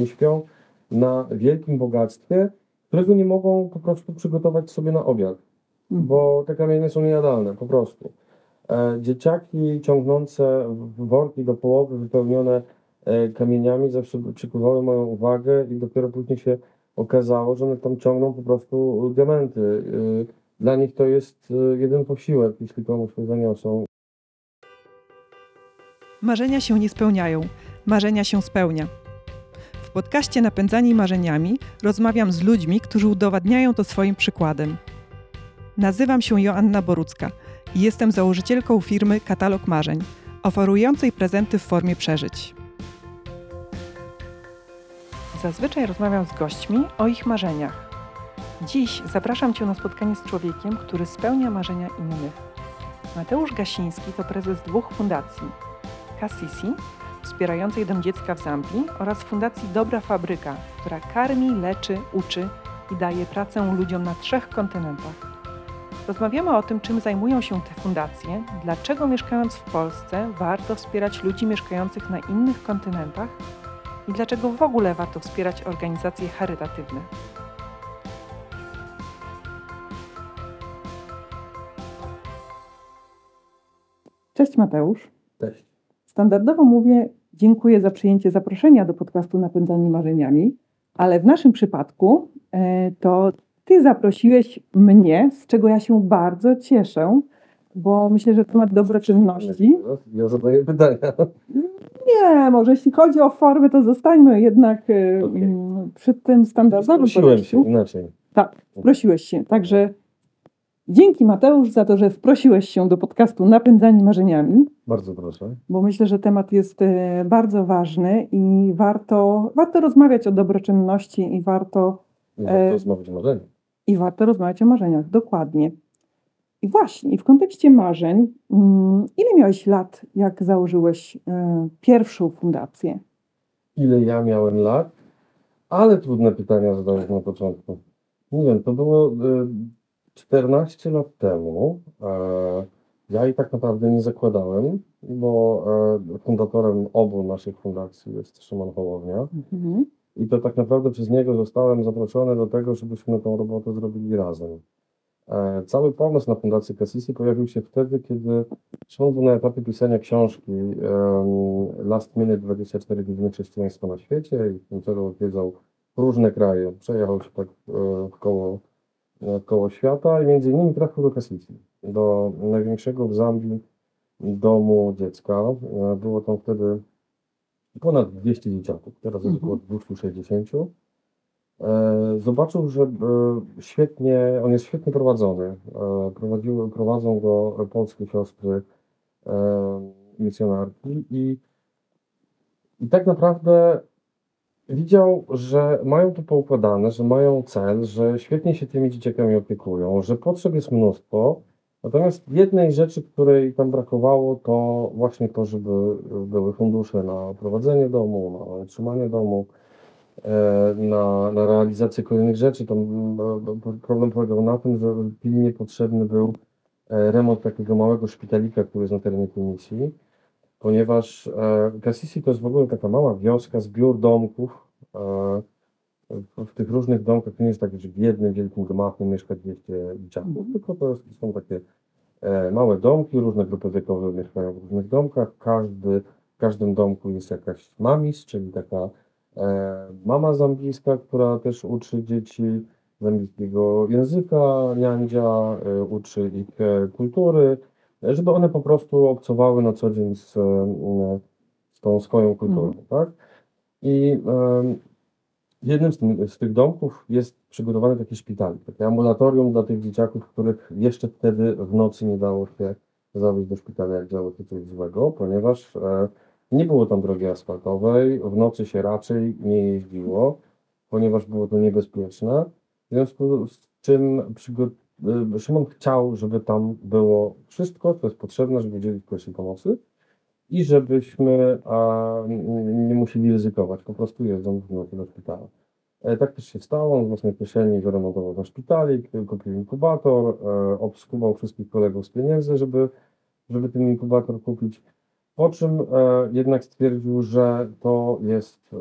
Oni śpią na wielkim bogactwie, którego nie mogą po prostu przygotować sobie na obiad, Mhm. bo te kamienie są niejadalne, po prostu. E, dzieciaki ciągnące worki do połowy wypełnione e, kamieniami zawsze przykuwały moją uwagę i dopiero później się okazało, że one tam ciągną po prostu diamenty. Y, Dla nich to jest jeden posiłek, jeśli komuś to zaniosą. Marzenia się nie spełniają, marzenia się spełnia. W podcaście Napędzani Marzeniami rozmawiam z ludźmi, którzy udowadniają to swoim przykładem. Nazywam się Joanna Borucka i jestem założycielką firmy Katalog Marzeń, oferującej prezenty w formie przeżyć. Zazwyczaj rozmawiam z gośćmi o ich marzeniach. Dziś zapraszam Cię na spotkanie z człowiekiem, który spełnia marzenia innych. Mateusz Gasiński to prezes dwóch fundacji – Cassisi, wspierającej Dom Dziecka w Zambii oraz Fundacji Dobra Fabryka, która karmi, leczy, uczy i daje pracę ludziom na trzech kontynentach. Rozmawiamy o tym, czym zajmują się te fundacje, dlaczego mieszkając w Polsce warto wspierać ludzi mieszkających na innych kontynentach i dlaczego w ogóle warto wspierać organizacje charytatywne. Cześć Mateusz. Cześć. Standardowo mówię dziękuję za przyjęcie zaproszenia do podcastu Napędzani Marzeniami, ale w naszym przypadku e, to Ty zaprosiłeś mnie, z czego ja się bardzo cieszę, bo myślę, że temat dobroczynności. Ja zadaję pytania. Nie, może jeśli chodzi o formę, to zostańmy jednak e, Okej. mm, przy tym standardowym Prosiłem się inaczej. Tak, prosiłeś się. Także dzięki Mateusz za to, że wprosiłeś się do podcastu Napędzani Marzeniami. Bardzo proszę. bo myślę, że temat jest e, bardzo ważny i warto, warto rozmawiać o dobroczynności i warto, Nie E, warto rozmawiać o marzeniu. i warto rozmawiać o marzeniach, dokładnie. I właśnie, i w kontekście marzeń, mm, ile miałeś lat, jak założyłeś e, pierwszą fundację? Ile ja miałem lat? Ale trudne pytania zadałeś na początku. Nie wiem, to było 14 lat temu. E, ja i tak naprawdę nie zakładałem, bo e, fundatorem obu naszych fundacji jest Szymon Hołownia. Mhm. I to tak naprawdę przez niego zostałem zaproszony do tego, żebyśmy tą robotę zrobili razem. E, Cały pomysł na Fundację Cassisi pojawił się wtedy, kiedy Szymon był na etapie pisania książki em, Last Minute 24 godziny chrześcijaństwa na świecie i w tym celu odwiedzał różne kraje. Przejechał się tak e, koło, e, w koło świata i między innymi trafił do Cassisi, do największego w Zambii domu dziecka. E, Było tam wtedy ponad 200 dzieciaków, teraz jest Mhm. około 260. E, Zobaczył, że e, świetnie, on jest świetnie prowadzony. Prowadziły, prowadzą go polskie siostry misjonarki i, i tak naprawdę widział, że mają to poukładane, że mają cel, że świetnie się tymi dzieciakami opiekują, że potrzeb jest mnóstwo. Natomiast jednej rzeczy, której tam brakowało, to właśnie to, żeby były fundusze na prowadzenie domu, na utrzymanie domu, e, na, na realizację kolejnych rzeczy. Tam e, problem polegał na tym, że pilnie potrzebny był e, remont takiego małego szpitalika, który jest na terenie tej misji, ponieważ e, Cassisi to jest w ogóle taka mała wioska, zbiór domków. e, w, tych różnych domkach to nie jest tak, że w jednym wielkim gmachu mieszka 200 dzieciaków, tylko to są takie e, małe domki, różne grupy wiekowe mieszkają w różnych domkach. Każdy, w każdym domku jest jakaś mamis, czyli taka e, mama zambijska, która też uczy dzieci zambijskiego języka, niandzia, uczy ich kultury, żeby one po prostu obcowały na co dzień z, e, z tą swoją kulturą, tak? I w jednym z, tym, z tych domków jest przygotowany taki szpital, takie ambulatorium dla tych dzieciaków, których jeszcze wtedy w nocy nie dało się zawieźć do szpitala, jak działo się coś złego, ponieważ e, nie było tam drogi asfaltowej, w nocy się raczej nie jeździło, ponieważ było to niebezpieczne. W związku z czym Szymon chciał, żeby tam było wszystko, co jest potrzebne, żeby udzielić pierwszej pomocy i żebyśmy a, nie musieli ryzykować, po prostu jeżdżąc do szpitala. E, Tak też się stało, on z własnej kieszeni wyremontował ten szpitalik, kupił inkubator, e, obskubał wszystkich kolegów z pieniędzy, żeby, żeby ten inkubator kupić. Po czym e, jednak stwierdził, że to jest e,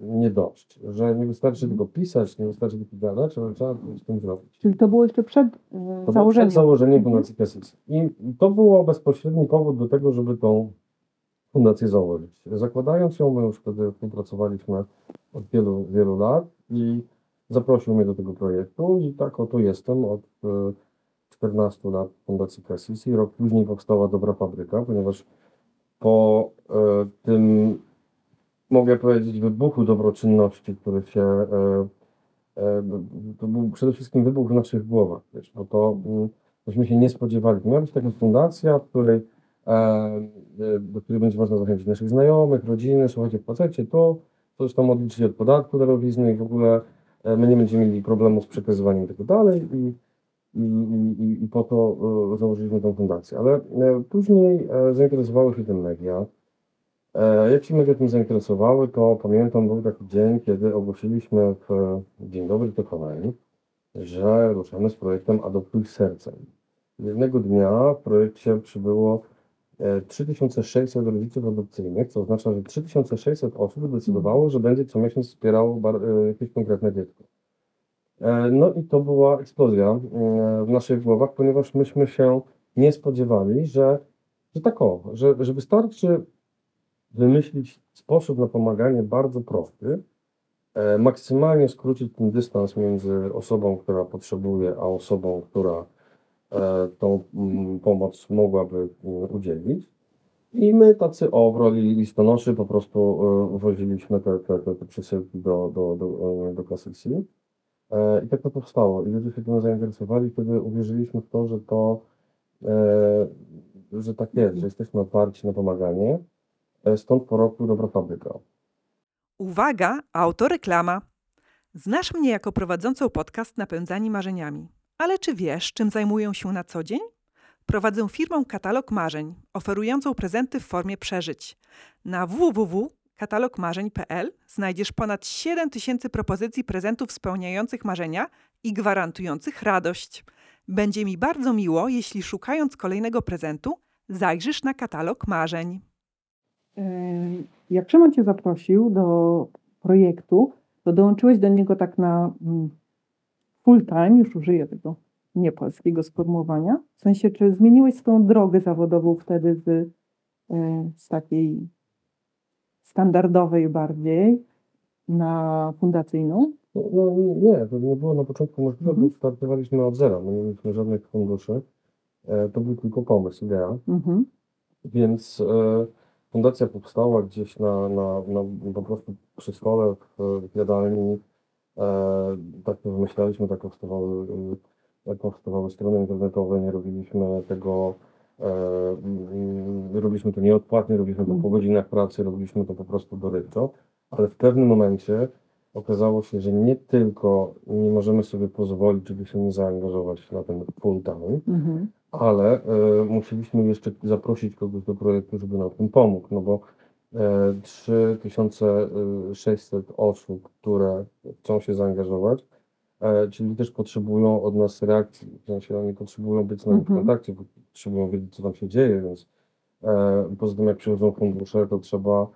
nie dość, że nie wystarczy tylko pisać, nie wystarczy tylko gadać, ale trzeba coś z tym zrobić. Czyli to było jeszcze przed e, To założeniem. przed założeniem Mhm. Fundacji Cassis. I to było bezpośredni powód do tego, żeby tą fundację założyć. Zakładając ją, my już wtedy współpracowaliśmy od wielu, wielu lat i zaprosił mnie do tego projektu i tak oto jestem od e, 14 lat Fundacji Cassis i rok później powstała Dobra Fabryka, ponieważ po e, tym, mogę powiedzieć, wybuchu dobroczynności, który się e, e, to był przede wszystkim wybuch w naszych głowach, wiesz, bo to mm, myśmy się nie spodziewali. To miała być taka fundacja, w której, do której będzie można zachęcić naszych znajomych, rodziny, słuchajcie, płacajcie to, coś tam odliczyć od podatku darowizny i w ogóle my nie będziemy mieli problemu z przekazywaniem tego dalej i, i, i, po to e, założyliśmy tę fundację. Ale e, później e, zainteresowały się tym media. Jak się media tym zainteresowały, to pamiętam, był taki dzień, kiedy ogłosiliśmy w Dzień Dobry TVN, że ruszamy z projektem Adoptuj Sercem. Jednego dnia w projekcie przybyło e, 3600 rodziców adopcyjnych, co oznacza, że 3600 osób decydowało, że będzie co miesiąc wspierało jakieś konkretne dziecko. E, No i to była eksplozja e, w naszych głowach, ponieważ myśmy się nie spodziewali, że, że tak o, że, że wystarczy wymyślić sposób na pomaganie bardzo prosty, e, maksymalnie skrócić ten dystans między osobą, która potrzebuje, a osobą, która tą mm, pomoc mogłaby mm, udzielić. I my tacy o, w roli listonoszy po prostu woziliśmy te, te, te, przesyłki do, do, do, do. E, I tak to powstało. I ludzie się tym zainteresowali, wtedy uwierzyliśmy w to, że to, e, że tak jest, że jesteśmy otwarci na pomaganie. E, Stąd po roku Dobra Fabryka. Uwaga, autoreklama. Znasz mnie jako prowadzącą podcast Napędzani Marzeniami. Ale czy wiesz, czym zajmuję się na co dzień? Prowadzę firmę Katalog Marzeń, oferującą prezenty w formie przeżyć. Na www.katalogmarzeń.pl znajdziesz ponad 7 tysięcy propozycji prezentów spełniających marzenia i gwarantujących radość. Będzie mi bardzo miło, jeśli szukając kolejnego prezentu, zajrzysz na katalog marzeń. E, Jak Szymon Cię zaprosił do projektu, to dołączyłeś do niego tak na mm, full time, już użyję tego niepolskiego sformułowania. W sensie, czy zmieniłeś swoją drogę zawodową wtedy z, e, z takiej standardowej bardziej na fundacyjną? No, no nie, to nie było na początku możliwe, Mhm. bo startowaliśmy od zera. My nie mieliśmy żadnych funduszy. E, To był tylko pomysł, idea. Mhm. Więc e, fundacja powstała gdzieś na, na, na po prostu przy stole w, w jadalni. E, tak to wymyślaliśmy, tak powstawały, tak powstawały strony internetowe, nie robiliśmy tego, robiliśmy to nieodpłatnie, robiliśmy to po godzinach pracy, robiliśmy to po prostu dorywczo, ale w pewnym momencie okazało się, że nie tylko nie możemy sobie pozwolić, żeby się nie zaangażować na ten full time, Mhm. ale e, musieliśmy jeszcze zaprosić kogoś do projektu, żeby nam w tym pomógł, no bo e, 3600 osób, które chcą się zaangażować, e, czyli też potrzebują od nas reakcji, w sensie oni potrzebują być z nami w Mhm. kontakcie, bo potrzebują wiedzieć, co tam się dzieje, więc e, poza tym jak przychodzą fundusze, to trzeba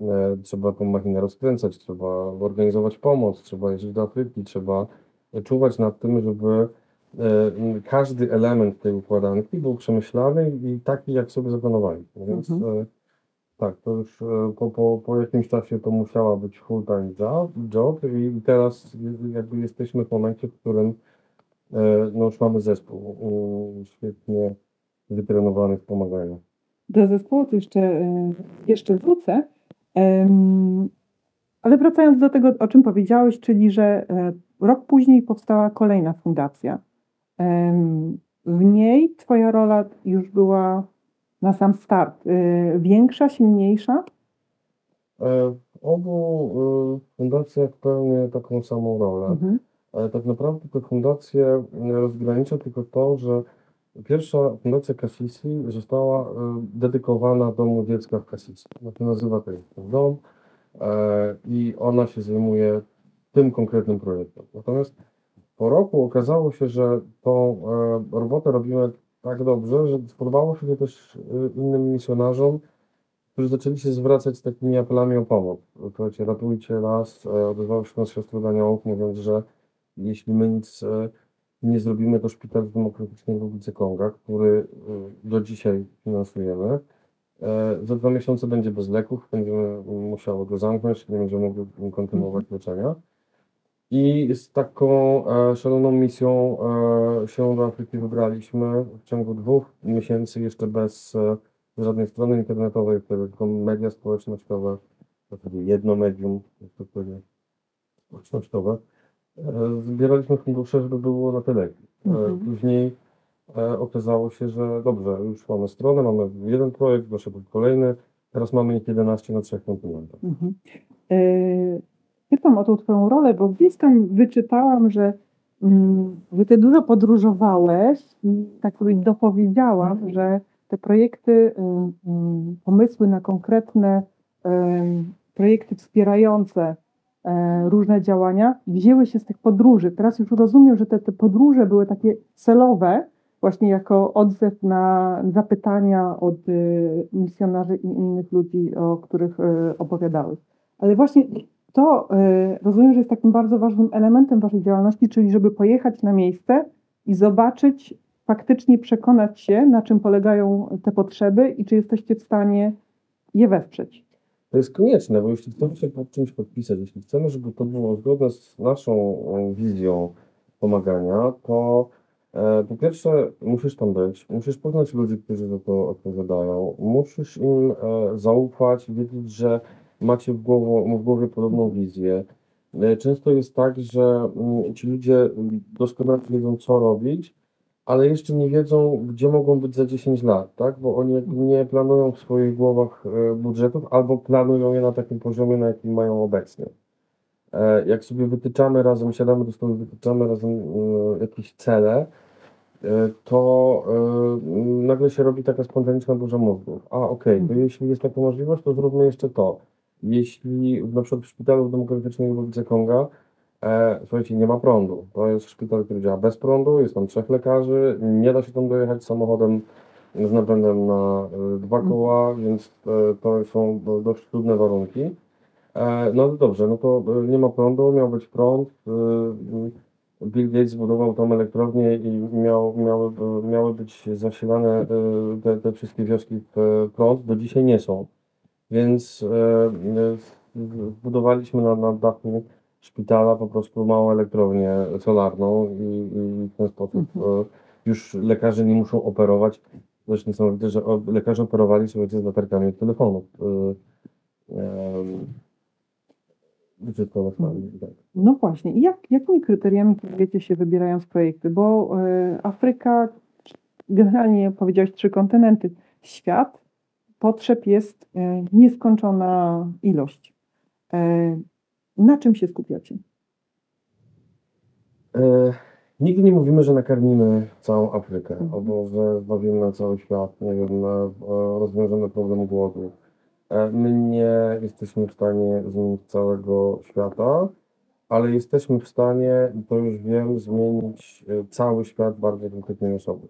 e, trzeba tą machinę rozkręcać, trzeba organizować pomoc, trzeba jeździć do Afryki, trzeba czuwać nad tym, żeby e, każdy element tej układanki był przemyślany i taki, jak sobie zaplanowaliśmy. Więc Mhm. e, tak, to już e, po, po, po jakimś czasie to musiała być full-time job, job i teraz jakby jesteśmy w momencie, w którym e, no już mamy zespół świetnie wytrenowany w pomaganiu. Do zespołu to jeszcze, e, jeszcze wrócę. Ale wracając do tego, o czym powiedziałeś, czyli że rok później powstała kolejna fundacja. W niej Twoja rola już była na sam start e, większa, silniejsza. E, W obu e, fundacjach pełnię taką samą rolę. Mhm. Ale tak naprawdę te fundacje e, rozgranicza tylko to, że pierwsza fundacja Kasisi została e, dedykowana domu dziecka w Kasisi. No to nazywa to jest ten dom e, i ona się zajmuje tym konkretnym projektem. Natomiast po roku okazało się, że tą e, robotę robimy tak dobrze, że spodobało się to też e, innym misjonarzom którzy zaczęli się zwracać z takimi apelami o pomoc. Słuchajcie, ratujcie nas. E, Odezwały się nas siostry Daniałów, mówiąc, że jeśli my nic e, nie zrobimy, to szpital w Demokratycznej Republice Konga, który e, do dzisiaj finansujemy, e, za dwa miesiące będzie bez leków, będziemy musiały go zamknąć, nie będziemy mogli kontynuować leczenia. I z taką e, szaloną misją e, się do Afryki wybraliśmy w ciągu dwóch miesięcy, jeszcze bez e, żadnej strony internetowej, tylko media społecznościowe, to wtedy jedno medium, jak to powiedzieć, społecznościowe. E, zbieraliśmy fundusze, żeby było na te leki. E, Mhm. Później e, okazało się, że dobrze, już mamy stronę, mamy jeden projekt, doszedł kolejny, teraz mamy ich 11 na trzech kontynentach. Mhm. E, Pytam o tą Twoją rolę, bo gdzieś tam wyczytałam, że, mm, Ty dużo podróżowałeś i tak sobie dopowiedziałam, że te projekty, ym, pomysły na konkretne ym, projekty wspierające różne działania wzięły się z tych podróży. Teraz już rozumiem, że te, te podróże były takie celowe, właśnie jako odzew na zapytania od y, misjonarzy i innych ludzi, o których y, opowiadałeś. Ale właśnie to y, rozumiem, że jest takim bardzo ważnym elementem Waszej działalności, czyli żeby pojechać na miejsce i zobaczyć, faktycznie przekonać się, na czym polegają te potrzeby i czy jesteście w stanie je wesprzeć. To jest konieczne, bo jeśli chcemy się pod czymś podpisać, jeśli chcemy, żeby to było zgodne z naszą e, wizją pomagania, to e, po pierwsze musisz tam być, musisz poznać ludzi, którzy za to odpowiadają, musisz im e, zaufać, wiedzieć, że macie w, głowo, w głowie podobną wizję. E, często jest tak, że mm, ci ludzie doskonale wiedzą, co robić, ale jeszcze nie wiedzą, gdzie mogą być za 10 lat, tak? Bo oni nie planują w swoich głowach e, budżetów, albo planują je na takim poziomie, na jakim mają obecnie. E, Jak sobie wytyczamy razem, siadamy do stołu, wytyczamy razem jakieś cele, to nagle się robi taka spontaniczna burza mózgów. A okej, to Mhm. jeśli jest taka możliwość, to zróbmy jeszcze to. Jeśli na przykład w szpitalu w Demokratycznej Republice Konga E, słuchajcie, nie ma prądu. To jest szpital, który działa bez prądu, jest tam trzech lekarzy, nie da się tam dojechać samochodem z napędem na e, dwa koła, więc e, to są do- dość trudne warunki. E, no dobrze, no to e, nie ma prądu, miał być prąd. e, Bill Gates zbudował tą elektrownię i miał, miały, miały być zasilane e, te, te wszystkie wioski w e, prąd. Do dzisiaj nie są. Więc e, e, zbudowaliśmy na, na dachu szpitala po prostu małą elektrownię solarną i, i w ten sposób Mhm. e, już lekarze nie muszą operować. Zresztą niesamowite, że lekarze operowali sobie z latarkami od telefonów. E, em, wyczytkować tak. No właśnie, i jak, jakimi kryteriami kierujecie się wybierając projekty? Bo Afryka, generalnie powiedziałeś trzy kontynenty, świat, potrzeb jest e, nieskończona ilość. E, na czym się skupiacie? E, nigdy nie mówimy, że nakarmimy całą Afrykę, Mhm. albo że zbawimy cały świat, nie wiem, rozwiążemy problem głodu. E, my nie jesteśmy w stanie zmienić całego świata, ale jesteśmy w stanie, to już wiem, zmienić cały świat bardzo konkretnej osoby.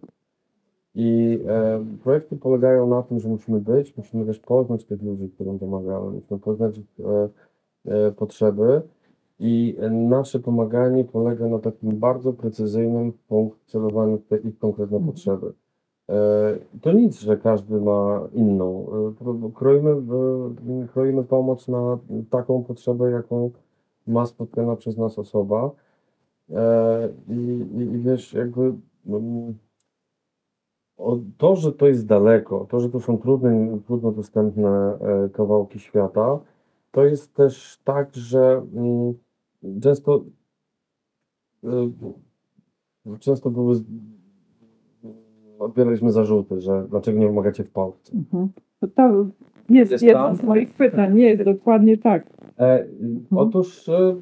I e, projekty polegają na tym, że musimy być, musimy też poznać tych ludzi, którym pomagamy, musimy poznać ich e, e, potrzeby. I nasze pomaganie polega na takim bardzo precyzyjnym celowaniu w te ich konkretne Mhm. potrzeby. E, To nic, że każdy ma inną. E, Kroimy, e, kroimy pomoc na taką potrzebę, jaką ma spotkana przez nas osoba. E, I, i, i wiesz, jakby mm, to, że to jest daleko, to, że to są trudne, trudno dostępne e, kawałki świata, to jest też tak, że mm, często y, często były odbieraliśmy zarzuty, że dlaczego nie pomagacie w Polsce. Mhm. To, to jest, Jest jedno tam? z moich pytań. Nie, dokładnie tak. E, otóż e,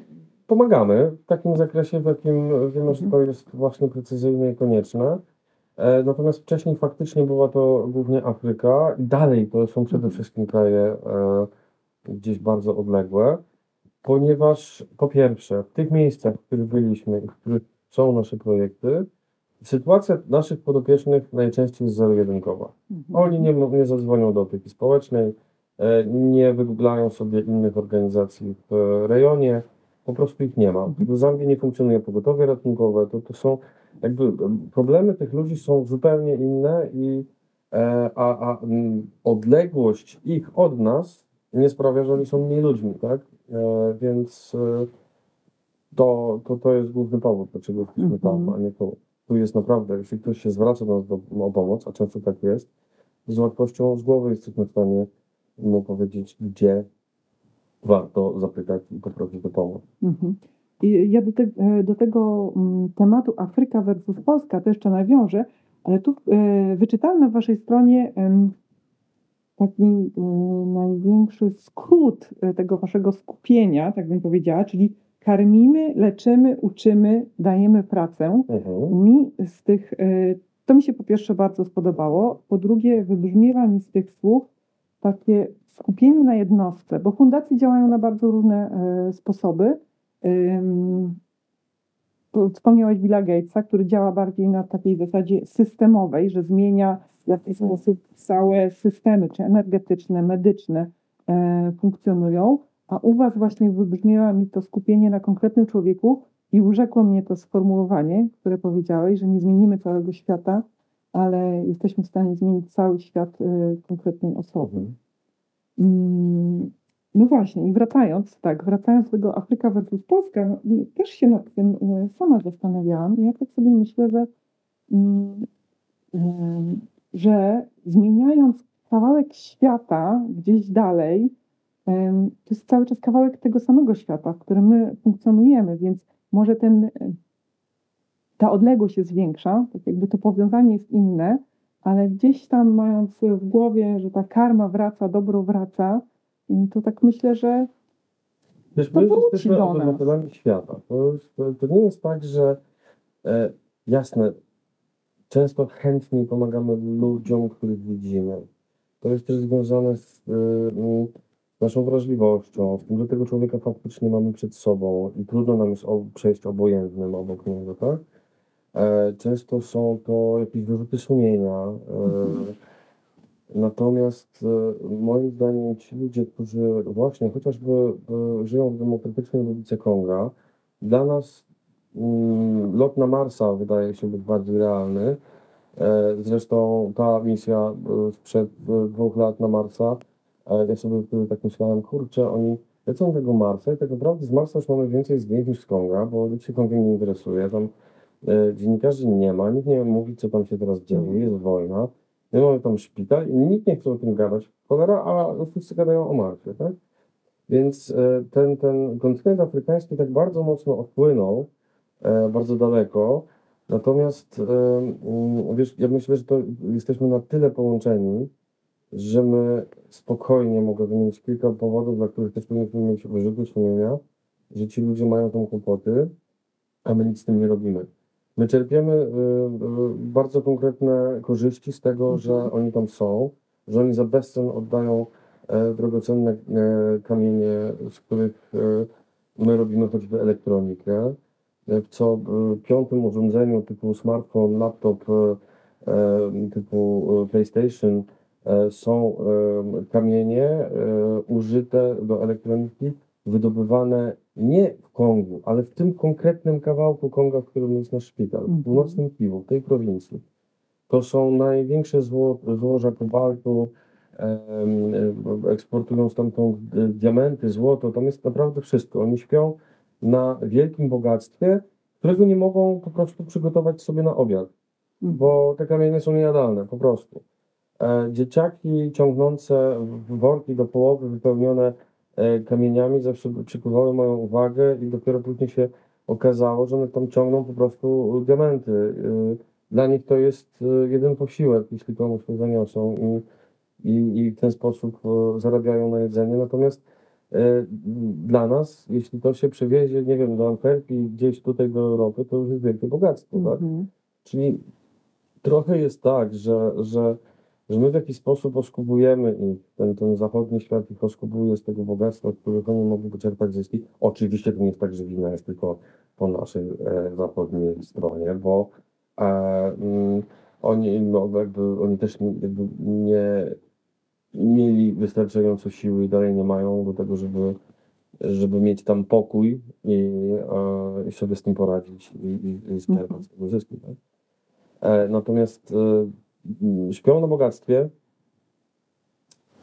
pomagamy w takim zakresie, w jakim wiemy, że to jest właśnie precyzyjne i konieczne. E, natomiast wcześniej faktycznie była to głównie Afryka. Dalej to są przede wszystkim kraje e, gdzieś bardzo odległe, ponieważ po pierwsze w tych miejscach, w których byliśmy i w których są nasze projekty, sytuacja naszych podopiecznych najczęściej jest zero-jedynkowa. Mhm. Oni nie, nie zadzwonią do opieki społecznej, e, nie wygooglają sobie innych organizacji w rejonie, po prostu ich nie ma. W Zambii nie funkcjonuje pogotowie ratunkowe, to, to są jakby problemy tych ludzi są zupełnie inne i e, a, a odległość ich od nas nie sprawia, że oni są mniej ludźmi, tak? E, więc e, to, to, to jest główny powód, dlaczego jesteśmy tam, Mhm. a nie tu. Tu jest naprawdę, jeśli ktoś się zwraca do nas do, o pomoc, a często tak jest, z łatwością z głowy jesteśmy w stanie mu powiedzieć, gdzie warto zapytać i poprosić o pomoc. Mhm. I ja do, te, e, do tego mm, tematu Afryka versus Polska to jeszcze nawiążę, ale tu e, wyczytałem na waszej stronie taki e, największy skrót tego waszego skupienia, tak bym powiedziała, czyli karmimy, leczymy, uczymy, dajemy pracę. Mhm. Mi z tych, to mi się po pierwsze bardzo spodobało, po drugie wybrzmiewa mi z tych słów takie skupienie na jednostce, bo fundacje działają na bardzo różne sposoby. Wspomniałeś Billa Gatesa, który działa bardziej na takiej zasadzie systemowej, że zmienia w jakiś sposób całe systemy, czy energetyczne, medyczne e, funkcjonują, a u Was właśnie wybrzmiewa mi to skupienie na konkretnym człowieku i urzekło mnie to sformułowanie, które powiedziałeś, że nie zmienimy całego świata, ale jesteśmy w stanie zmienić cały świat e, konkretnej osoby. Mhm. No właśnie, i wracając, tak, wracając do tego Afryka versus Polska, też się nad tym e, sama zastanawiałam. Ja tak sobie myślę, że, mm, em, że zmieniając kawałek świata gdzieś dalej, em, to jest cały czas kawałek tego samego świata, w którym my funkcjonujemy, więc może ten, e, ta odległość jest większa, tak jakby to powiązanie jest inne, ale gdzieś tam mając w głowie, że ta karma wraca, dobro wraca, to tak myślę, że Wiesz, To my wróci do nas. obywatelami świata. To, to, to nie jest tak, że e, jasne, często chętniej pomagamy ludziom, których widzimy. To jest też związane z e, mm, naszą wrażliwością, z tym, że tego człowieka faktycznie mamy przed sobą i trudno nam jest o, przejść obojętnym obok niego, tak? E, często są to jakieś wyrzuty sumienia. E, Natomiast e, moim zdaniem ci ludzie, którzy właśnie chociażby e, żyją w demokratycznej Republice Konga, dla nas mm, lot na Marsa wydaje się być bardziej realny. E, Zresztą ta misja sprzed dwóch lat na Marsa, ja sobie wtedy tak myślałem, kurczę, oni lecą tego Marsa i tak naprawdę z Marsa już mamy więcej zdjęć niż z Konga, bo nikt się Kongiem nie interesuje. Tam dziennikarzy nie ma, nikt nie mówi, co tam się teraz dzieje, jest wojna. My mamy tam szpital i nikt nie chce o tym gadać. Cholera, a wszyscy gadają o Marsie, tak? Więc e, ten, ten kontynent afrykański tak bardzo mocno odpłynął, e, bardzo daleko. Natomiast e, mm, wiesz, ja myślę, że to jesteśmy na tyle połączeni, że my spokojnie mogę wymienić kilka powodów, dla których też powinniśmy mieć wyrzuty sumienia, że ci ludzie mają tam kłopoty, a my nic z tym nie robimy. My czerpiemy y, y, bardzo konkretne korzyści z tego, że oni tam są, że oni za bezcen oddają e, drogocenne e, kamienie, z których e, my robimy choćby elektronikę. W co piątym urządzeniu typu smartfon, laptop, typu PlayStation są kamienie użyte do elektroniki, wydobywane nie w Kongu, ale w tym konkretnym kawałku Konga, w którym jest nasz szpital, Mhm. w północnym Kiwu, w tej prowincji. To są największe zło, złoża kobaltu, eksportują stamtąd diamenty, złoto, tam jest naprawdę wszystko. Oni śpią na wielkim bogactwie, którego nie mogą po prostu przygotować sobie na obiad, bo te kamienie są niejadalne, po prostu. E, dzieciaki ciągnące worki do połowy wypełnione kamieniami zawsze przykuwały moją uwagę i dopiero później się okazało, że one tam ciągną po prostu diamenty. Y, Dla nich to jest y, jeden posiłek, jeśli komuś to zaniosą i, i, i w ten sposób e, zarabiają na jedzenie. Natomiast e, dla nas, jeśli to się przewiezie, nie wiem, do Antwerpii, gdzieś tutaj do Europy, to już jest wielkie bogactwo, tak? Mhm. Czyli trochę jest tak, że, że, że my w jakiś sposób oskubujemy ich, ten, ten zachodni świat ich oskubuje z tego bogactwa, których oni mogą czerpać zyski. Oczywiście to nie jest tak, że wina jest tylko po naszej e, zachodniej stronie, bo e, mm, oni, no, jakby, oni też nie- jakby nie, mieli wystarczająco siły i dalej nie mają do tego, żeby, żeby mieć tam pokój i, e, i sobie z tym poradzić i, i, i czerpać z tego zyski. Tak? E, natomiast e, śpią na bogactwie,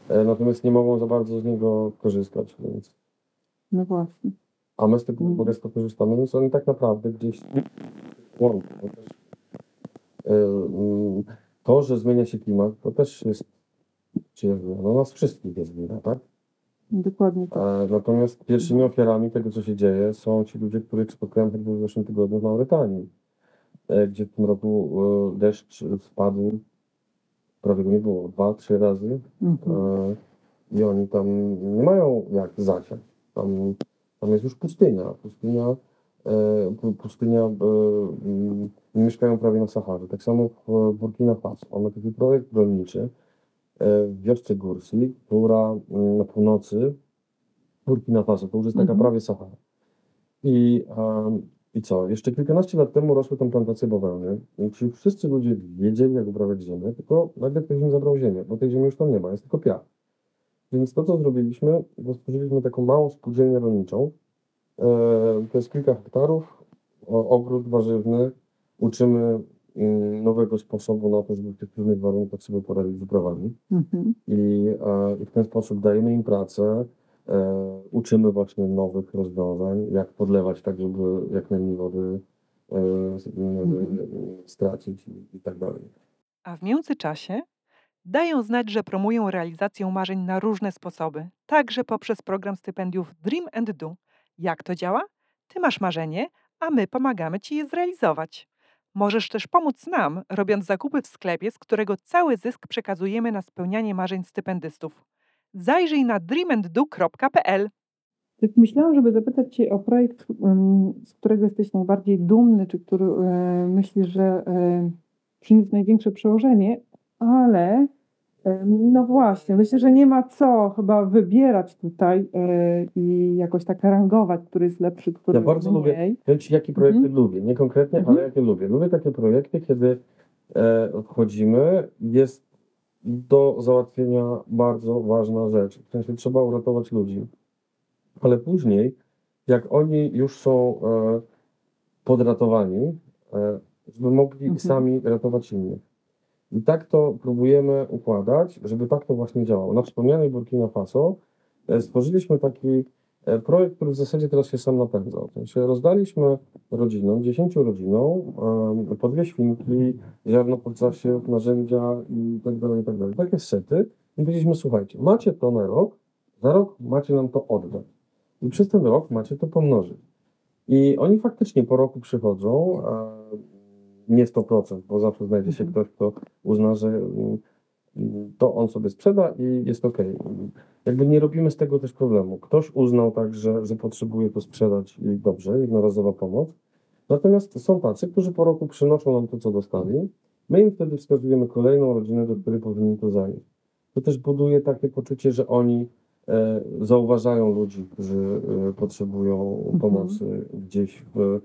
e, natomiast nie mogą za bardzo z niego korzystać, więc No właśnie. a my z tego Mhm. bogactwa korzystamy, więc oni tak naprawdę gdzieś łączą. To, e, mm, to, że zmienia się klimat, to też jest. No nas wszystkich jest wina, tak? Dokładnie tak. Natomiast pierwszymi ofiarami tego, co się dzieje, są ci ludzie, których spotkałem w zeszłym tygodniu w Mauretanii, gdzie w tym roku deszcz spadł, prawie go nie było, dwa, trzy razy Mhm. E, I oni tam nie mają jak zasiać. Tam, tam jest już pustynia. Pustynia, e, pu- pustynia e, mm, nie mieszkają prawie na Saharze. Tak samo w Burkina Faso. Mamy taki projekt rolniczy w wiosce Gursi, która mm, na północy Burkina Faso, to już jest taka Mhm. prawie Sahara. I, I co? Jeszcze kilkanaście lat temu rosły tam plantacje bawełny i ci wszyscy ludzie wiedzieli, jak uprawiać ziemię, tylko nagle ktoś im zabrał ziemię, bo tej ziemi już tam nie ma, jest tylko piach. Więc to, co zrobiliśmy, to stworzyliśmy taką małą spółdzielnię rolniczą. E, to jest kilka hektarów, o, ogród warzywny. Uczymy mm, nowego sposobu na to, żeby w tych trudnych warunkach sobie poradzić z uprawami. Mhm. I, e, I w ten sposób dajemy im pracę, uczymy właśnie nowych rozwiązań, jak podlewać tak, żeby jak najmniej wody e, Mhm. stracić i tak dalej. A w międzyczasie dają znać, że promują realizację marzeń na różne sposoby, także poprzez program stypendiów Dream and Do. Jak to działa? Ty masz marzenie, a my pomagamy ci je zrealizować. Możesz też pomóc nam, robiąc zakupy w sklepie, z którego cały zysk przekazujemy na spełnianie marzeń stypendystów. Zajrzyj na dreamanddo.pl. Tak myślałam, żeby zapytać Cię o projekt, z którego jesteś najbardziej dumny, czy który e, myślisz, że e, przyniósł największe przełożenie, ale no właśnie, myślę, że nie ma co chyba wybierać tutaj e, i jakoś tak rangować, który jest lepszy, który Ja bardzo lubię- mniej. Powiem Ci, jakie projekty Mhm. lubię. Nie konkretnie, Mhm. ale jakie lubię. Lubię takie projekty, kiedy wchodzimy, jest do załatwienia bardzo ważna rzecz. W sensie trzeba uratować ludzi. Ale później, jak oni już są e, podratowani, e, żeby mogli Mhm. sami ratować innych. I tak to próbujemy układać, żeby tak to właśnie działało. Na wspomnianej Burkina Faso e, stworzyliśmy taki projekt, który w zasadzie teraz się sam napędzał. Rozdaliśmy rodzinom, dziesięciu rodzinom, em, po dwie świnki, ziarno podczasiów, narzędzia i tak dalej, i tak dalej. Takie sety. I powiedzieliśmy, słuchajcie, macie to na rok, za rok macie nam to oddać. I przez ten rok macie to pomnożyć. I oni faktycznie po roku przychodzą, nie 100%, bo zawsze znajdzie się Mhm. ktoś, kto uzna, że to on sobie sprzeda i jest ok. Jakby nie robimy z tego też problemu. Ktoś uznał tak, że, że potrzebuje to sprzedać i dobrze, jednorazowa pomoc. Natomiast są tacy, którzy po roku przynoszą nam to, co dostali. My im wtedy wskazujemy kolejną rodzinę, do której powinni to zanieść. To też buduje takie poczucie, że oni e, zauważają ludzi, którzy e, potrzebują Mhm. pomocy gdzieś w,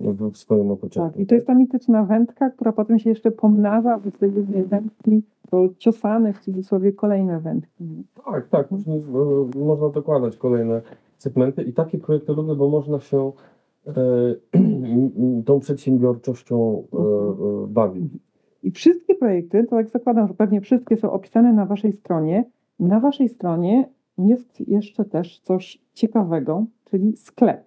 w, w swoim otoczeniu. Tak, i to jest ta mityczna wędka, która potem się jeszcze pomnaża, z tej wędki to ciosane w cudzysłowie kolejne wędki. Tak, tak. E, można dokładać kolejne segmenty i takie projekty lubię, bo można się e, tą przedsiębiorczością e, e, bawić. I wszystkie projekty, to jak zakładam, że pewnie wszystkie są opisane na Waszej stronie. Na Waszej stronie jest jeszcze też coś ciekawego, czyli sklep.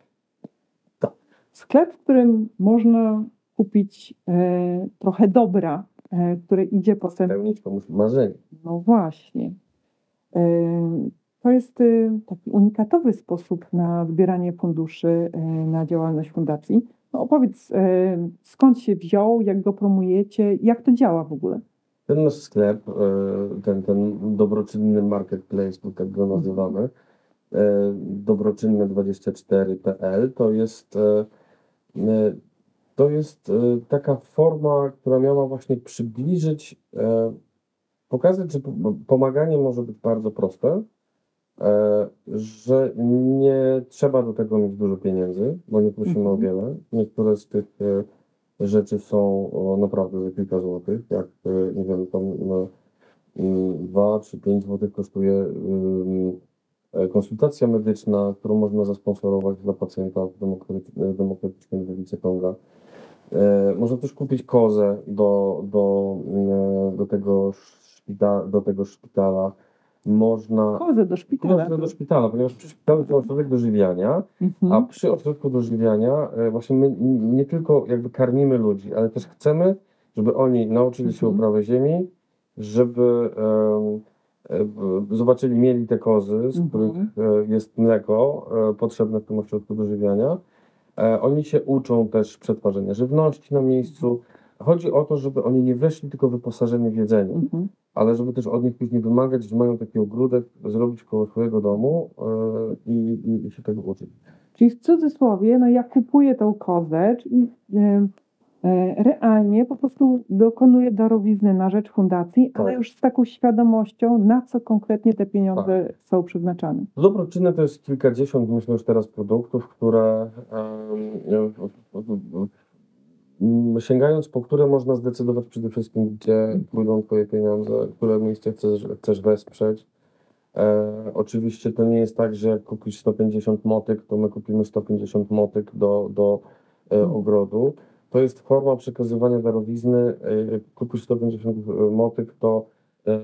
Tak. Sklep, w którym można kupić e, trochę dobra, które idzie potem Spełnić komuś marzenie. No właśnie. E, To jest e, taki unikatowy sposób na zbieranie funduszy e, na działalność fundacji. No opowiedz, e, skąd się wziął, jak go promujecie, jak to działa w ogóle? Ten nasz sklep, e, ten, ten dobroczynny marketplace, bo tak go nazywamy, e, dobroczynne24.pl, to jest, e, e, to jest e, taka forma, która miała właśnie przybliżyć, e, pokazać, że po- pomaganie może być bardzo proste, e, że nie trzeba do tego mieć dużo pieniędzy, bo nie prosimy Mhm. o wiele. Niektóre z tych rzeczy są naprawdę za kilka złotych, jak nie wiem, tam no, 2 czy 5 zł kosztuje konsultacja medyczna, którą można zasponsorować dla pacjenta w demokraty- w Demokratycznej Republice Konga. E, Można też kupić kozę do, do, e, do, tego, szpita, do tego szpitala. Można Kozę do szpitala. Kozę do szpitala, ponieważ przy szpitalu to ośrodek dożywiania, Mhm. a przy ośrodku dożywiania e, właśnie my nie tylko jakby karmimy ludzi, ale też chcemy, żeby oni nauczyli się Mhm. uprawy ziemi, żeby zobaczyli, mieli te kozy, z Mhm. których jest mleko potrzebne w tym ośrodku dożywiania. E, Oni się uczą też przetwarzania żywności na miejscu. Chodzi o to, żeby oni nie weszli tylko wyposażeni w jedzenie, Mhm. ale żeby też od nich później wymagać, że mają taki ogródek zrobić koło swojego domu e, i, i, się tego uczyć. Czyli w cudzysłowie, no ja kupuję tą kozę, czyli e, e, realnie po prostu dokonuję darowizny na rzecz fundacji, ale Tak. już z taką świadomością, na co konkretnie te pieniądze Tak. są przeznaczane. Dobroczynne to jest kilkadziesiąt, myślę już teraz produktów, które em, w- w- w- m, sięgając po które można zdecydować przede wszystkim, gdzie pójdą Twoje pieniądze, które miejsce chcesz, chcesz wesprzeć. E, oczywiście to nie jest tak, że jak kupisz 150 motyk, to my kupimy 150 motyk do, do e, Mhm. ogrodu. To jest forma przekazywania darowizny. E, kupisz 150 motyk, to e,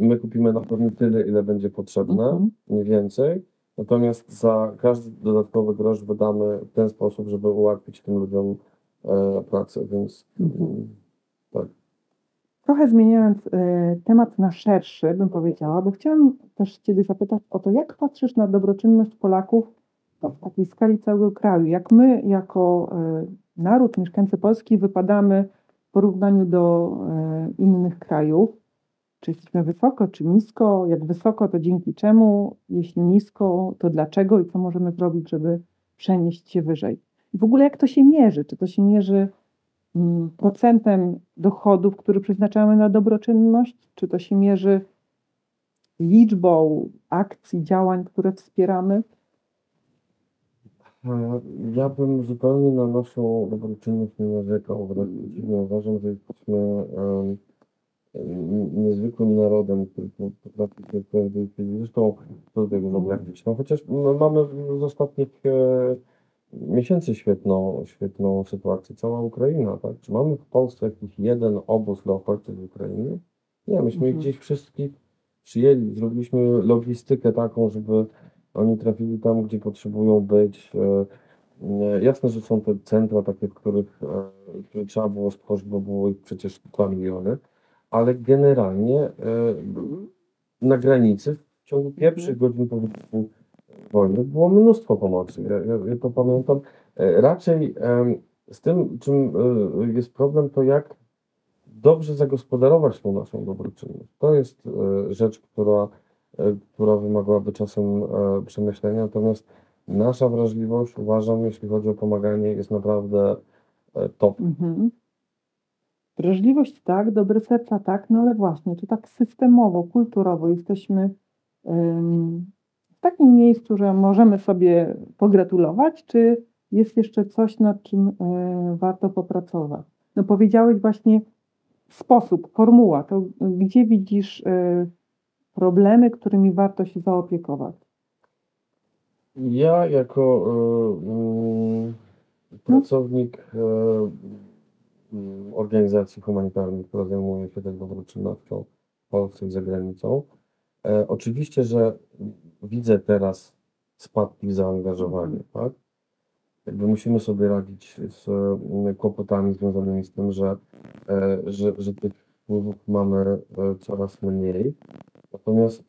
my kupimy na pewno tyle, ile będzie potrzebne Mhm. mniej więcej. Natomiast za każdy dodatkowy grosz wydamy w ten sposób, żeby ułatwić tym ludziom e, pracę, więc Mhm. mm, tak. Trochę zmieniając e, temat na szerszy, bym powiedziała, bo chciałam też Ciebie zapytać o to, jak patrzysz na dobroczynność Polaków no, w takiej skali całego kraju? Jak my, jako e, naród, mieszkańcy Polski, wypadamy w porównaniu do e, innych krajów? Czy jesteśmy wysoko, czy nisko? Jak wysoko, to dzięki czemu? Jeśli nisko, to dlaczego i co możemy zrobić, żeby przenieść się wyżej? I w ogóle jak to się mierzy? Czy to się mierzy mm, procentem dochodów, który przeznaczamy na dobroczynność? Czy to się mierzy liczbą akcji, działań, które wspieramy? E, Ja bym zupełnie na naszą dobroczynność nie narzekał, wręcz przeciwnie, uważam, że jesteśmy em, n- niezwykłym narodem, który po- potrafi się zresztą co do tego zobaczyć, no chociaż m- mamy z ostatnich e, miesięcy świetną, świetną sytuację, cała Ukraina, tak? Czy mamy w Polsce jakiś jeden obóz dla uchodźców z Ukrainy? Nie, myśmy ich Mhm. gdzieś wszystkich przyjęli, zrobiliśmy logistykę taką, żeby oni trafili tam, gdzie potrzebują być. E, e, Jasne, że są te centra takie, w których, e, które trzeba było stworzyć, bo było ich przecież 2 miliony, ale generalnie na granicy w ciągu pierwszych godzin po wojny było mnóstwo pomocy. Ja, ja, ja to pamiętam. Raczej z tym, czym jest problem, to jak dobrze zagospodarować tą naszą dobroczynność. To jest rzecz, która, która wymagałaby czasem e, przemyślenia, natomiast nasza wrażliwość, uważam, jeśli chodzi o pomaganie, jest naprawdę e, top. Mhm. Wrażliwość tak, dobre serca tak, no ale właśnie, czy tak systemowo, kulturowo jesteśmy w takim miejscu, że możemy sobie pogratulować, czy jest jeszcze coś, nad czym e, warto popracować? No powiedziałeś właśnie sposób, formuła, to gdzie widzisz e, problemy, którymi warto się zaopiekować? Ja jako e, mm, pracownik mm, organizacji humanitarnej, która zajmuje się tak dobroczynnością w Polsce i za granicą, oczywiście, że widzę teraz spadki w zaangażowaniu, tak? Jakby musimy sobie radzić z kłopotami związanymi z tym, że, że, że tych wpływów mamy coraz mniej. Natomiast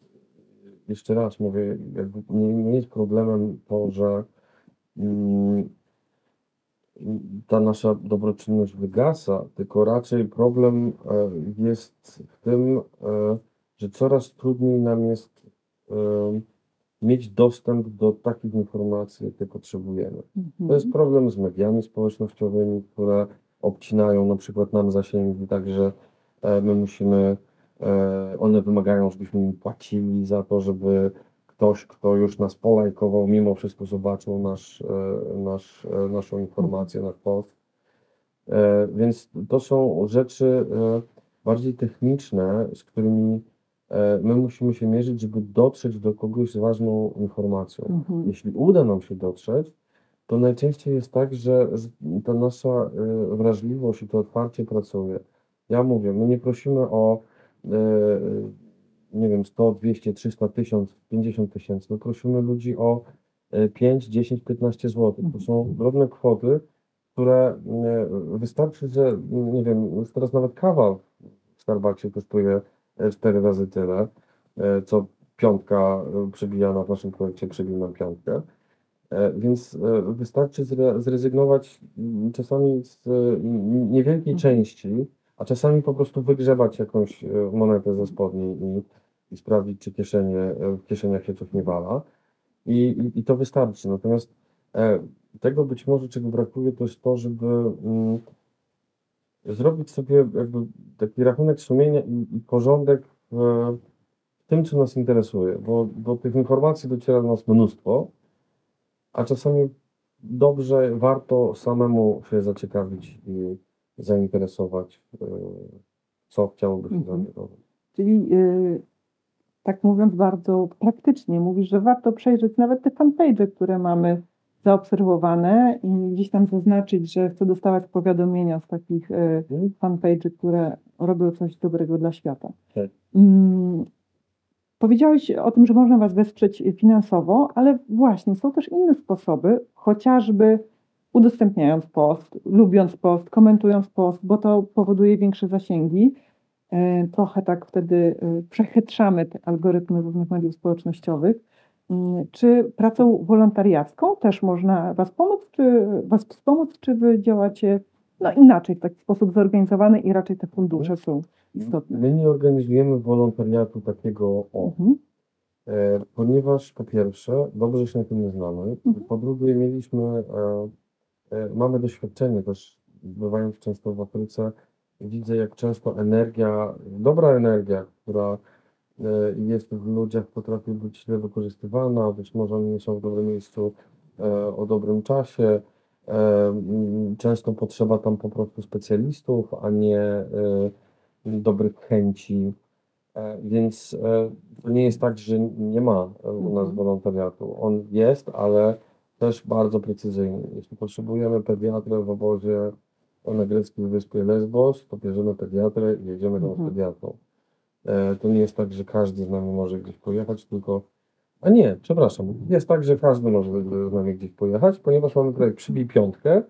jeszcze raz mówię, jakby nie, nie jest problemem to, że mm, ta nasza dobroczynność wygasa, tylko raczej problem e, jest w tym, e, że coraz trudniej nam jest e, mieć dostęp do takich informacji, jakie potrzebujemy. To jest problem z mediami społecznościowymi, które obcinają na przykład nam zasięgi, także e, my musimy, e, one wymagają, żebyśmy im płacili za to, żeby ktoś, kto już nas polajkował, mimo wszystko zobaczył nasz, e, nasz, e, naszą informację, nasz post. E, Więc to są rzeczy e, bardziej techniczne, z którymi e, my musimy się mierzyć, żeby dotrzeć do kogoś z ważną informacją. Mhm. Jeśli uda nam się dotrzeć, to najczęściej jest tak, że, ta nasza e, wrażliwość i to otwarcie pracuje. Ja mówię, my nie prosimy o e, nie wiem, 100, 200, 300, 1000, 50 tysięcy. My prosimy ludzi o e, 5, 10, 15 zł. To są drobne kwoty, które e, wystarczy, że nie wiem, już teraz nawet kawa w Starbucksie kosztuje e, 4 razy tyle, e, co piątka e, przebijana w naszym projekcie przebił nam piątkę. E, Więc e, wystarczy zre, zrezygnować czasami z e, niewielkiej Mhm. części, a czasami po prostu wygrzebać jakąś e, monetę ze spodni i, i sprawdzić, czy kieszenie, e, w kieszeniach się coś nie wala. I, i, I to wystarczy. Natomiast e, tego być może, czego brakuje, to jest to, żeby mm, zrobić sobie jakby taki rachunek sumienia i, i porządek w, w tym, co nas interesuje, bo, bo tych informacji dociera do nas mnóstwo, a czasami dobrze, warto samemu się zaciekawić i zainteresować, e, co chciałoby się Mhm. dowiedzieć. Czyli y, tak mówiąc bardzo praktycznie, mówisz, że warto przejrzeć nawet te fanpage, które mamy zaobserwowane i gdzieś tam zaznaczyć, że chcę dostawać powiadomienia z takich y, fanpage, które robią coś dobrego dla świata. Tak. Mm, Powiedziałeś o tym, że można Was wesprzeć finansowo, ale właśnie są też inne sposoby, chociażby udostępniając post, lubiąc post, komentując post, bo to powoduje większe zasięgi. E, Trochę tak wtedy e, przechytrzamy te algorytmy różnych mediów społecznościowych. Mm, Czy pracą wolontariacką też można Was pomóc, czy Was wspomóc, czy Wy działacie no, inaczej, w taki sposób zorganizowany i raczej te fundusze są istotne? My nie organizujemy wolontariatu takiego o, Mhm. e, ponieważ po pierwsze dobrze się na tym nie znamy, Mhm. po drugie mieliśmy, e, mamy doświadczenie też, bywając często w Afryce, widzę jak często energia, dobra energia, która e, jest w ludziach potrafi być źle wykorzystywana, być może oni nie są w dobrym miejscu e, o dobrym czasie. E, Często potrzeba tam po prostu specjalistów, a nie e, dobrych chęci. E, Więc e, to nie jest tak, że nie ma e, u nas Mhm. wolontariatu. On jest, ale też bardzo precyzyjny. Jeśli potrzebujemy pediatrę w obozie na greckiej wyspie Lesbos, to bierzemy pediatrę i jedziemy Mhm. pediatrą. E, To nie jest tak, że każdy z nami może gdzieś pojechać, tylko. A nie, przepraszam. Jest tak, że każdy może z nami gdzieś pojechać, ponieważ mamy projekt Przybij Piątkę.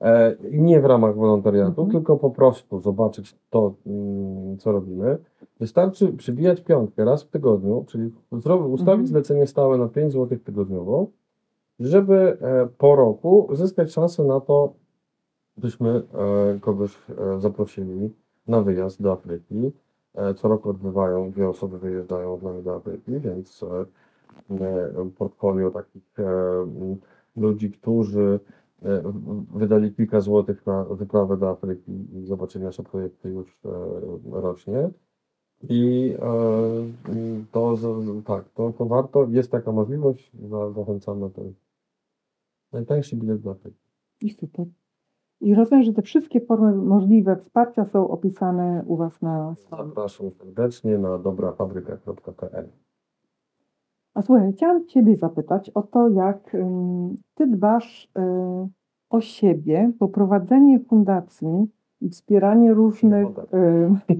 e, i Nie w ramach wolontariatu, Mhm. tylko po prostu zobaczyć to, mm, co robimy. Wystarczy przybijać piątkę raz w tygodniu, czyli ustawić Mhm. zlecenie stałe na 5 zł tygodniowo, żeby e, po roku zyskać szansę na to, byśmy e, kogoś e, zaprosili na wyjazd do Afryki. Co roku odbywają, dwie osoby wyjeżdżają z nami do Afryki, więc portfolio takich ludzi, którzy wydali kilka złotych na wyprawę do Afryki i zobaczyli nasze projekty już e, rośnie. I to, tak, to, to warto, jest taka możliwość, za- zachęcamy ten najtańszy bilet do Afryki. I super. I rozumiem, że te wszystkie formy możliwe wsparcia są opisane u Was na stronie. Zapraszam serdecznie na dobrafabryka.pl. A słuchaj, chciałam Ciebie zapytać o to, jak ym, Ty dbasz y, o siebie, bo prowadzenie fundacji i wspieranie różnych. y,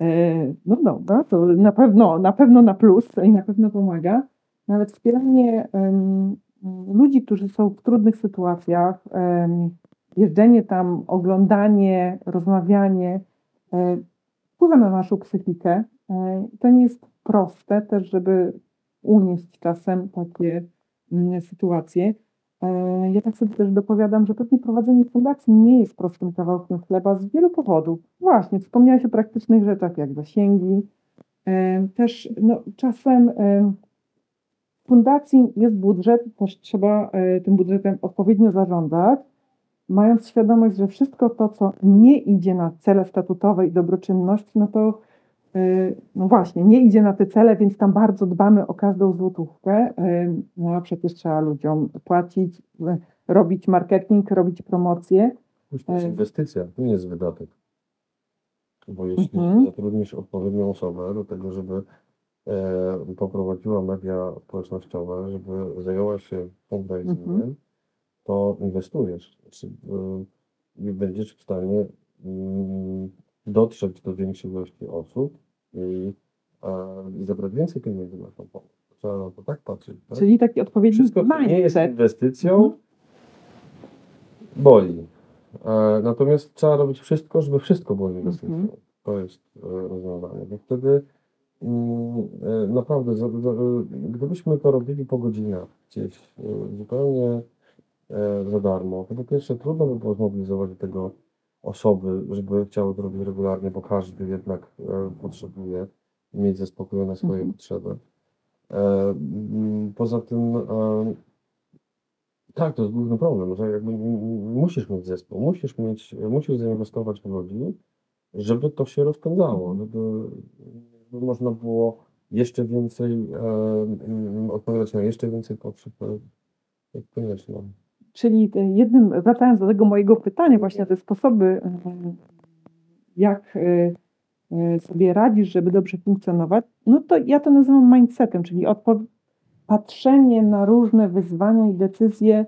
y, no dobra, to na pewno, na pewno na plus i na pewno pomaga. Nawet wspieranie ym, ludzi, którzy są w trudnych sytuacjach, jeżdżenie tam, oglądanie, rozmawianie, y, wpływa na naszą psychikę. Y, To nie jest proste też, żeby unieść czasem takie mm, sytuacje. E, Ja tak sobie też dopowiadam, że pewnie prowadzenie fundacji nie jest prostym kawałkiem chleba z wielu powodów. Właśnie, wspomniałeś o praktycznych rzeczach jak zasięgi. E, Też no, czasem e, fundacji jest budżet, też trzeba e, tym budżetem odpowiednio zarządzać, mając świadomość, że wszystko to, co nie idzie na cele statutowe i dobroczynność, no to y, no właśnie, nie idzie na te cele, więc tam bardzo dbamy o każdą złotówkę. Y, No a przecież trzeba ludziom płacić, robić marketing, robić promocje. To jest E. inwestycja, to nie jest wydatek. Bo jeśli Mhm. zatrudnisz odpowiednią osobę do tego, żeby e, poprowadziła media społecznościowe, żeby zajęła się fundraisingiem, Mhm. to inwestujesz. Znaczy, y, i będziesz w stanie mm, dotrzeć do większej ilości osób i, e, zebrać więcej pieniędzy na tą pomoc. Trzeba na to tak patrzeć. Tak? Czyli taki odpowiedni Wszystko, co nie jest mindset. inwestycją, Mhm. boli. E, natomiast trzeba robić wszystko, żeby wszystko było inwestycją. Mhm. To jest e, rozwiązanie. Bo wtedy e, naprawdę, za, za, e, gdybyśmy to robili po godzinach gdzieś e, zupełnie e, za darmo, to po pierwsze trudno by było zmobilizować do tego osoby, żeby chciały to robić regularnie, bo każdy jednak potrzebuje mieć zaspokojone swoje Mhm. potrzeby. Poza tym, tak, to jest główny problem, że jakby musisz mieć zespół, musisz mieć, musisz zainwestować w ludzi, żeby to się rozpędzało, żeby można było jeszcze więcej, e, m, odpowiadać na jeszcze więcej potrzeb, e, jak koniecznie. Czyli te jednym, wracając do tego mojego pytania, właśnie te sposoby, e, jak e, e, sobie radzisz, żeby dobrze funkcjonować, no to ja to nazywam mindsetem, czyli patrzenie na różne wyzwania i decyzje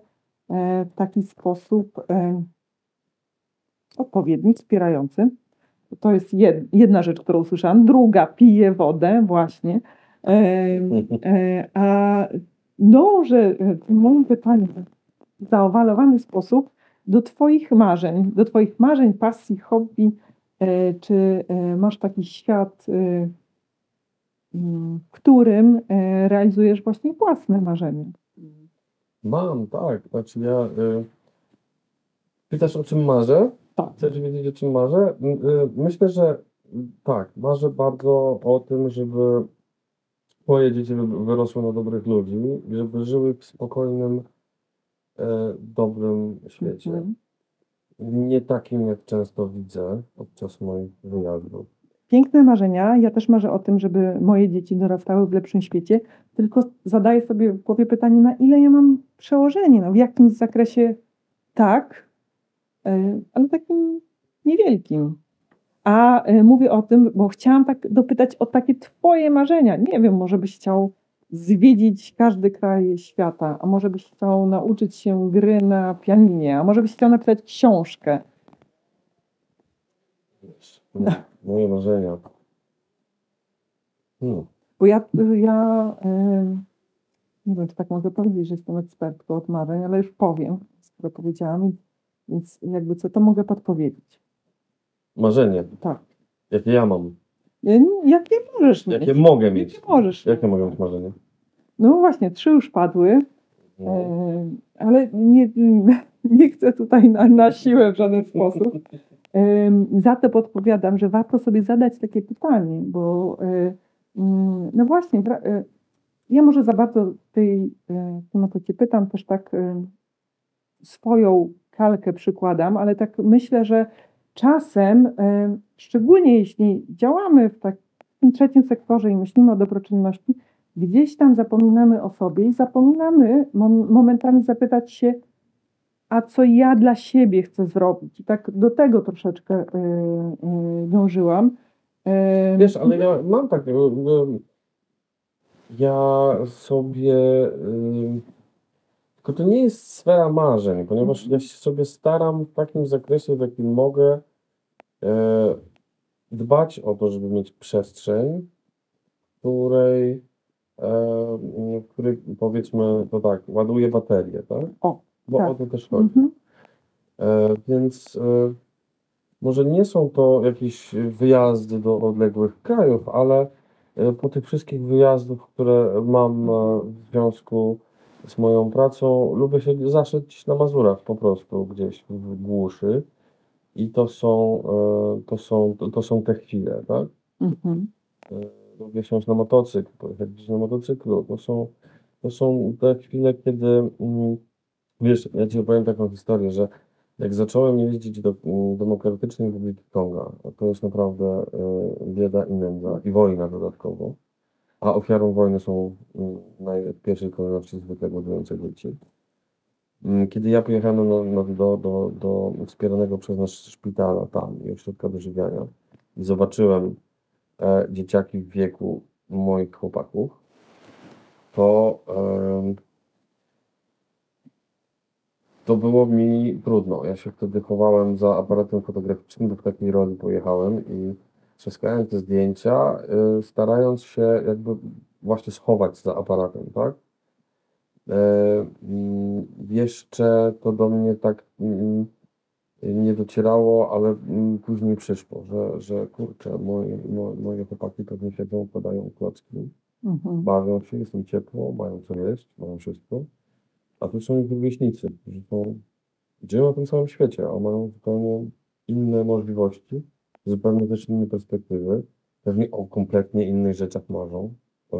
e, w taki sposób e, odpowiedni, wspierający. To jest jed, jedna rzecz, którą usłyszałam. Druga, piję wodę, właśnie. E, a dążę e, w moim pytaniu w zaowalowany sposób do Twoich marzeń, do Twoich marzeń, pasji, hobby. E, Czy masz taki świat, mm, w którym realizujesz właśnie własne marzenia? Mam, tak, znaczy ja, pytasz o czym marzę? Tak. Chcesz wiedzieć o czym marzę? Y, Myślę, że tak, marzę bardzo o tym, żeby moje dzieci wy- wyrosły na dobrych ludzi i żeby żyły w spokojnym, e, dobrym świecie. Mhm. Nie takim, jak często widzę podczas moich wyjazdów. Piękne marzenia. Ja też marzę o tym, żeby moje dzieci dorastały w lepszym świecie, tylko zadaję sobie w głowie pytanie, na ile ja mam przełożenie, no, w jakimś zakresie tak, ale takim niewielkim. A e, mówię o tym, bo chciałam tak dopytać o takie Twoje marzenia. Nie wiem, może byś chciał zwiedzić każdy kraj świata, a może byś chciał nauczyć się gry na pianinie, a może byś chciał napisać książkę. Moje marzenia. Hmm. Bo ja, ja em, nie wiem, czy tak mogę powiedzieć, że jestem ekspertką od marzeń, ale już powiem, skoro powiedziałam, więc jakby co, to mogę podpowiedzieć. Marzenie, Tak. jakie ja mam, E, Jakie możesz mieć? jakie mogę mieć. Jakie możesz? Jakie mogę mieć marzenie? No właśnie, trzy już padły, No. e, ale nie, nie chcę tutaj na, na siłę w żaden sposób. Em, Za to podpowiadam, że warto sobie zadać takie pytanie, bo e, mm, no właśnie, e, ja może za bardzo tej, e, tym o to Cię pytam, też tak e, swoją kalkę przykładam, ale tak myślę, że czasem, e, szczególnie jeśli działamy w takim trzecim sektorze i myślimy o dobroczynności, gdzieś tam zapominamy o sobie i zapominamy mom- momentami zapytać się, a co ja dla siebie chcę zrobić. I tak do tego troszeczkę y, y, dążyłam. Wiesz, ale ja mam tak. Ja sobie. Tylko to nie jest sfera marzeń, ponieważ ja się sobie staram w takim zakresie, w jakim mogę, e, dbać o to, żeby mieć przestrzeń, w której, e, w której powiedzmy to tak, ładuję baterię, tak? O, Bo tak. o to też chodzi. mhm. E, Więc e, może nie są to jakieś wyjazdy do odległych krajów, ale e, po tych wszystkich wyjazdów, które mam e, w związku z moją pracą, lubię się zaszyć na Mazurach po prostu gdzieś w głuszy. I to są, e, to są, to, to są te chwile, tak? Mhm. E, Lubię wsiąść na motocykl, pojechać gdzieś na motocyklu. To są, to są te chwile, kiedy, mm, wiesz, ja ci opowiem taką historię, że jak zacząłem jeździć do mm, Demokratycznej Republiki Konga, to jest naprawdę e, bieda i nędza i wojna dodatkowo, a ofiarą wojny są mm, w pierwszej kolejności zwykle głodujące dzieci. Mm, Kiedy ja pojechałem do, do, do wspieranego przez nas szpitala tam i ośrodka dożywiania, i zobaczyłem e, dzieciaki w wieku moich chłopaków, to em, to było mi trudno. Ja się wtedy chowałem za aparatem fotograficznym, do takiej roli pojechałem i trzaskałem te zdjęcia, y, starając się jakby właśnie schować za aparatem, tak? E, mm, Jeszcze to do mnie tak mm, nie docierało, ale mm, później przyszło, że, że kurczę, moje, mo- moje chłopaki pewnie siedzą, układają klocki, Mhm. bawią się, jest im ciepło, mają co jeść, mają wszystko. A tu są ich rówieśnicy, którzy są, żyją na tym samym świecie, a mają zupełnie inne możliwości, zupełnie też inne perspektywy, pewnie o kompletnie innych rzeczach marzą. E,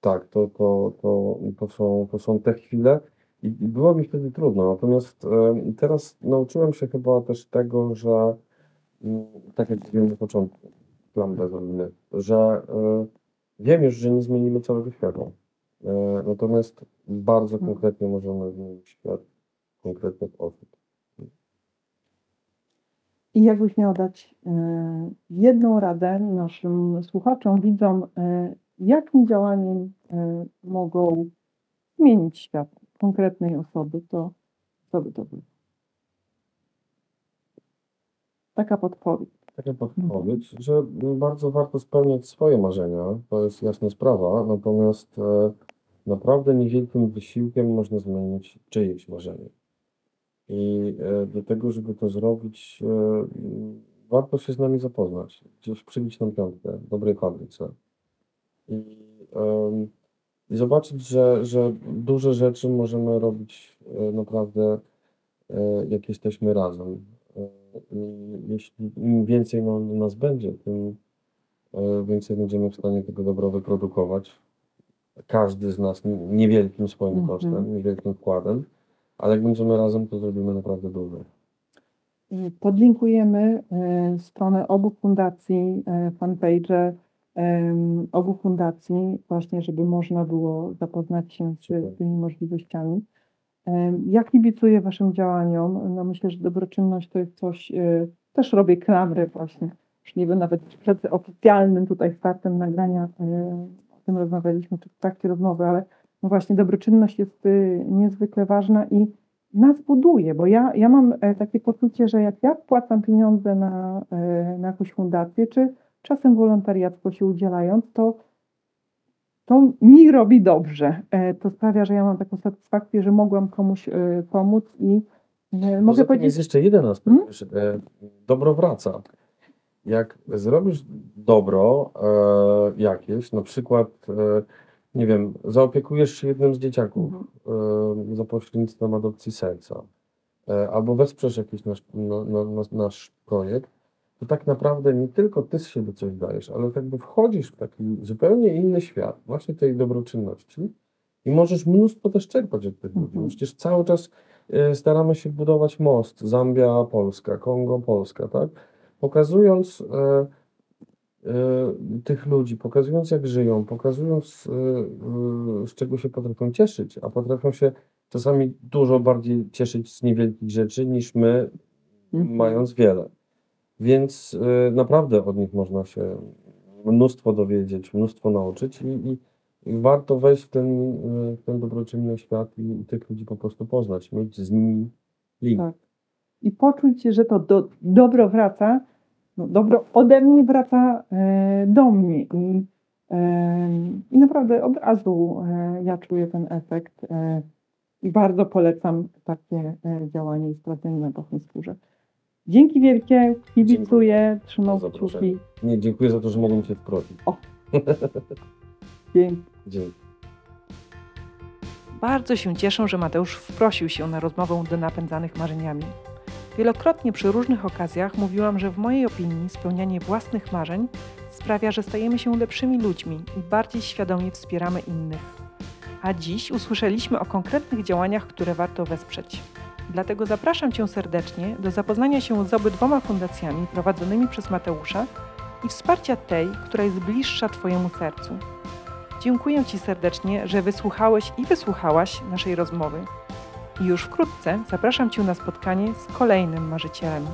tak, to, to, to, to, są, to są te chwile i było mi wtedy trudno. Natomiast e, teraz nauczyłem się chyba też tego, że mm, tak jak mówiłem na początku, plan bez że e, wiem już, że nie zmienimy całego świata. E, natomiast bardzo Mhm. konkretnie możemy zmienić świat konkretnych osób. I jakbyś miał dać e, jedną radę naszym słuchaczom, widzom, e, jakim działaniem e, mogą zmienić świat konkretnej osoby, to co by to było? Taka podpowiedź. Taka podpowiedź, że bardzo warto spełniać swoje marzenia, to jest jasna sprawa, natomiast naprawdę niewielkim wysiłkiem można zmienić czyjeś marzenie. I e, do tego, żeby to zrobić, e, warto się z nami zapoznać, gdzieś przybić nam piątkę w dobrej fabryce i, em, i zobaczyć, że, że duże rzeczy możemy robić e, naprawdę, e, jak jesteśmy razem. E, I jeśli im więcej no, nas będzie, tym e, więcej będziemy w stanie tego dobro wyprodukować. Każdy z nas n- niewielkim swoim Mhm. kosztem, niewielkim wkładem, ale jak będziemy razem, to zrobimy naprawdę dużo. E, Podlinkujemy e, stronę obu fundacji, e, fanpage obu fundacji, właśnie, żeby można było zapoznać się z tymi możliwościami. Ja kibicuję Waszym działaniom. No myślę, że dobroczynność to jest coś, też robię klamry właśnie. Już nie wiem, nawet przed oficjalnym tutaj startem nagrania o tym rozmawialiśmy, czy w trakcie rozmowy, ale no właśnie dobroczynność jest e, niezwykle ważna i nas buduje, bo ja, ja mam e, takie poczucie, że jak ja wpłacam pieniądze na, e, na jakąś fundację, czy czasem wolontariacko się udzielając, to, to mi robi dobrze. E, To sprawia, że ja mam taką satysfakcję, że mogłam komuś pomóc i Poza mogę powiedzieć, jest jeszcze jeden aspekt, Hmm? dobro wraca. Jak zrobisz dobro jakieś, na przykład, nie wiem, zaopiekujesz się jednym z dzieciaków e, za pośrednictwem adopcji serca, e, albo wesprzesz jakiś nasz, no, no, no, nasz projekt, to tak naprawdę nie tylko ty z siebie coś dajesz, ale jakby wchodzisz w taki zupełnie inny świat, właśnie tej dobroczynności i możesz mnóstwo też czerpać od tych ludzi. Mhm. Przecież cały czas e, staramy się budować most Zambia, Polska, Kongo, Polska, tak? Pokazując e, tych ludzi, pokazując jak żyją, pokazując e, e, z czego się potrafią cieszyć, a potrafią się czasami dużo bardziej cieszyć z niewielkich rzeczy niż my, Mhm. mając wiele. Więc naprawdę od nich można się mnóstwo dowiedzieć, mnóstwo nauczyć i, i, i warto wejść w ten, ten dobroczynny świat i, i tych ludzi po prostu poznać, mieć z nimi link. Tak. i poczuć, że to do, dobro wraca, no, dobro ode mnie wraca e, do mnie i, e, i naprawdę od razu e, ja czuję ten efekt e, i bardzo polecam takie e, działanie i sprawdzenie na własnej skórze. Dzięki wielkie, kibicuję, trzymam kciuki. Nie, dziękuję za to, że mogłem Cię wprosić. Dzięki. Dzięki. Bardzo się cieszę, że Mateusz wprosił się na rozmowę do napędzanych marzeniami. Wielokrotnie przy różnych okazjach mówiłam, że w mojej opinii spełnianie własnych marzeń sprawia, że stajemy się lepszymi ludźmi i bardziej świadomie wspieramy innych. A dziś usłyszeliśmy o konkretnych działaniach, które warto wesprzeć. Dlatego zapraszam Cię serdecznie do zapoznania się z obydwoma fundacjami prowadzonymi przez Mateusza i wsparcia tej, która jest bliższa Twojemu sercu. Dziękuję Ci serdecznie, że wysłuchałeś i wysłuchałaś naszej rozmowy. I już wkrótce zapraszam Cię na spotkanie z kolejnym marzycielem.